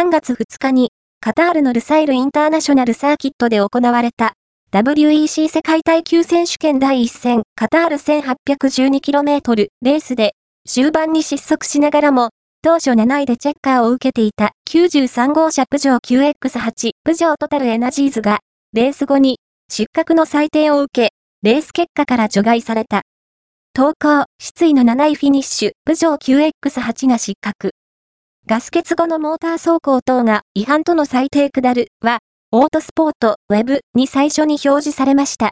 3月2日に、カタールのルサイルインターナショナルサーキットで行われた、WEC 世界耐久選手権第1戦カタール 1812km レースで、終盤に失速しながらも、当初7位でチェッカーを受けていた93号車プジョー QX8 プジョートタルエナジーズが、レース後に失格の採点を受け、レース結果から除外された。投稿、失意の7位フィニッシュ、プジョー QX8 が失格。ガス欠後のモーター走行等が違反との最低下るは、オートスポート、ウェブに最初に表示されました。